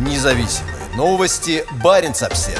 Независимые новости. Барин обсерва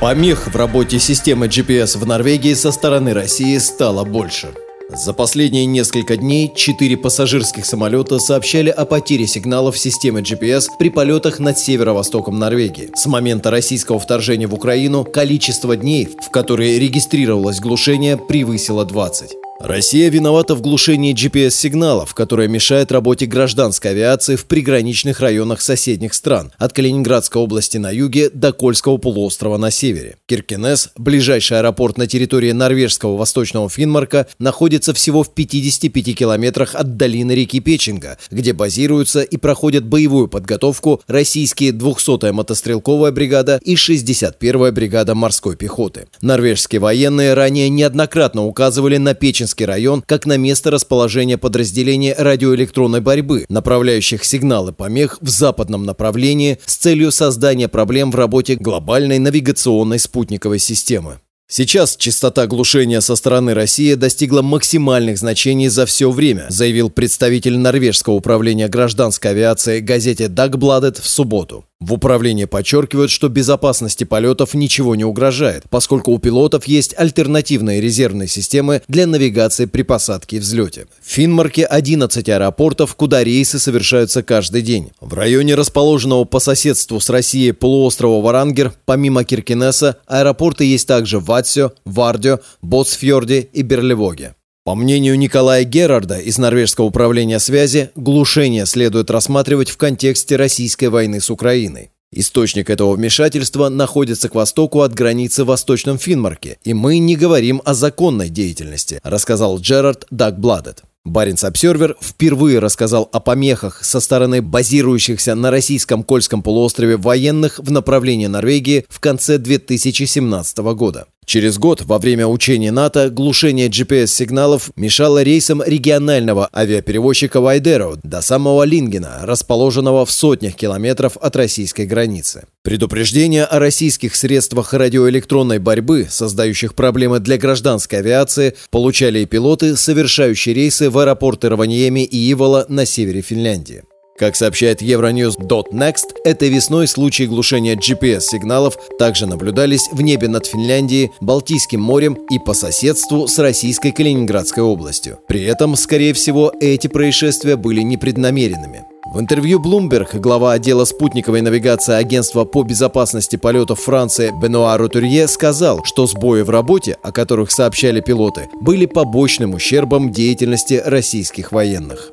Помех в работе системы GPS в Норвегии со стороны России стало больше. За последние несколько дней четыре пассажирских самолета сообщали о потере сигналов системы GPS при полетах над северо-востоком Норвегии. С момента российского вторжения в Украину количество дней, в которые регистрировалось глушение, превысило 20. Россия виновата в глушении GPS-сигналов, которое мешает работе гражданской авиации в приграничных районах соседних стран, от Калининградской области на юге до Кольского полуострова на севере. Киркенес, ближайший аэропорт на территории норвежского восточного Финмарка, находится всего в 55 километрах от долины реки Печенга, где базируются и проходят боевую подготовку российские 200-я мотострелковая бригада и 61-я бригада морской пехоты. Норвежские военные ранее неоднократно указывали на Печенг Печенский район как на место расположения подразделений радиоэлектронной борьбы, направляющих сигналы помех в западном направлении с целью создания проблем в работе глобальной навигационной спутниковой системы. Сейчас частота глушения со стороны России достигла максимальных значений за все время, заявил представитель норвежского управления гражданской авиации газете Dagbladet в субботу. В управлении подчеркивают, что безопасности полетов ничего не угрожает, поскольку у пилотов есть альтернативные резервные системы для навигации при посадке и взлете. В Финмарке 11 аэропортов, куда рейсы совершаются каждый день. В районе расположенного по соседству с Россией полуострова Варангер, помимо Киркинесса, аэропорты есть также в Ватсё, Вардио, Боцфьорде и Берлевоге. По мнению Николая Герарда из Норвежского управления связи, глушение следует рассматривать в контексте российской войны с Украиной. Источник этого вмешательства находится к востоку от границы в Восточном Финмарке, и мы не говорим о законной деятельности, рассказал Джерард Дагбладет. Баренц Обсервер впервые рассказал о помехах со стороны базирующихся на российском Кольском полуострове военных в направлении Норвегии в конце 2017 года. Через год, во время учения НАТО, глушение GPS-сигналов мешало рейсам регионального авиаперевозчика Вайдеро до самого Лингена, расположенного в сотнях километров от российской границы. Предупреждения о российских средствах радиоэлектронной борьбы, создающих проблемы для гражданской авиации, получали и пилоты, совершающие рейсы в аэропорты Раваньеми и Ивола на севере Финляндии. Как сообщает Euronews.next, этой весной случаи глушения GPS-сигналов также наблюдались в небе над Финляндией, Балтийским морем и по соседству с российской Калининградской областью. При этом, скорее всего, эти происшествия были непреднамеренными. В интервью Bloomberg глава отдела спутниковой навигации Агентства по безопасности полетов Франции Бенуа Ротурье сказал, что сбои в работе, о которых сообщали пилоты, были побочным ущербом деятельности российских военных.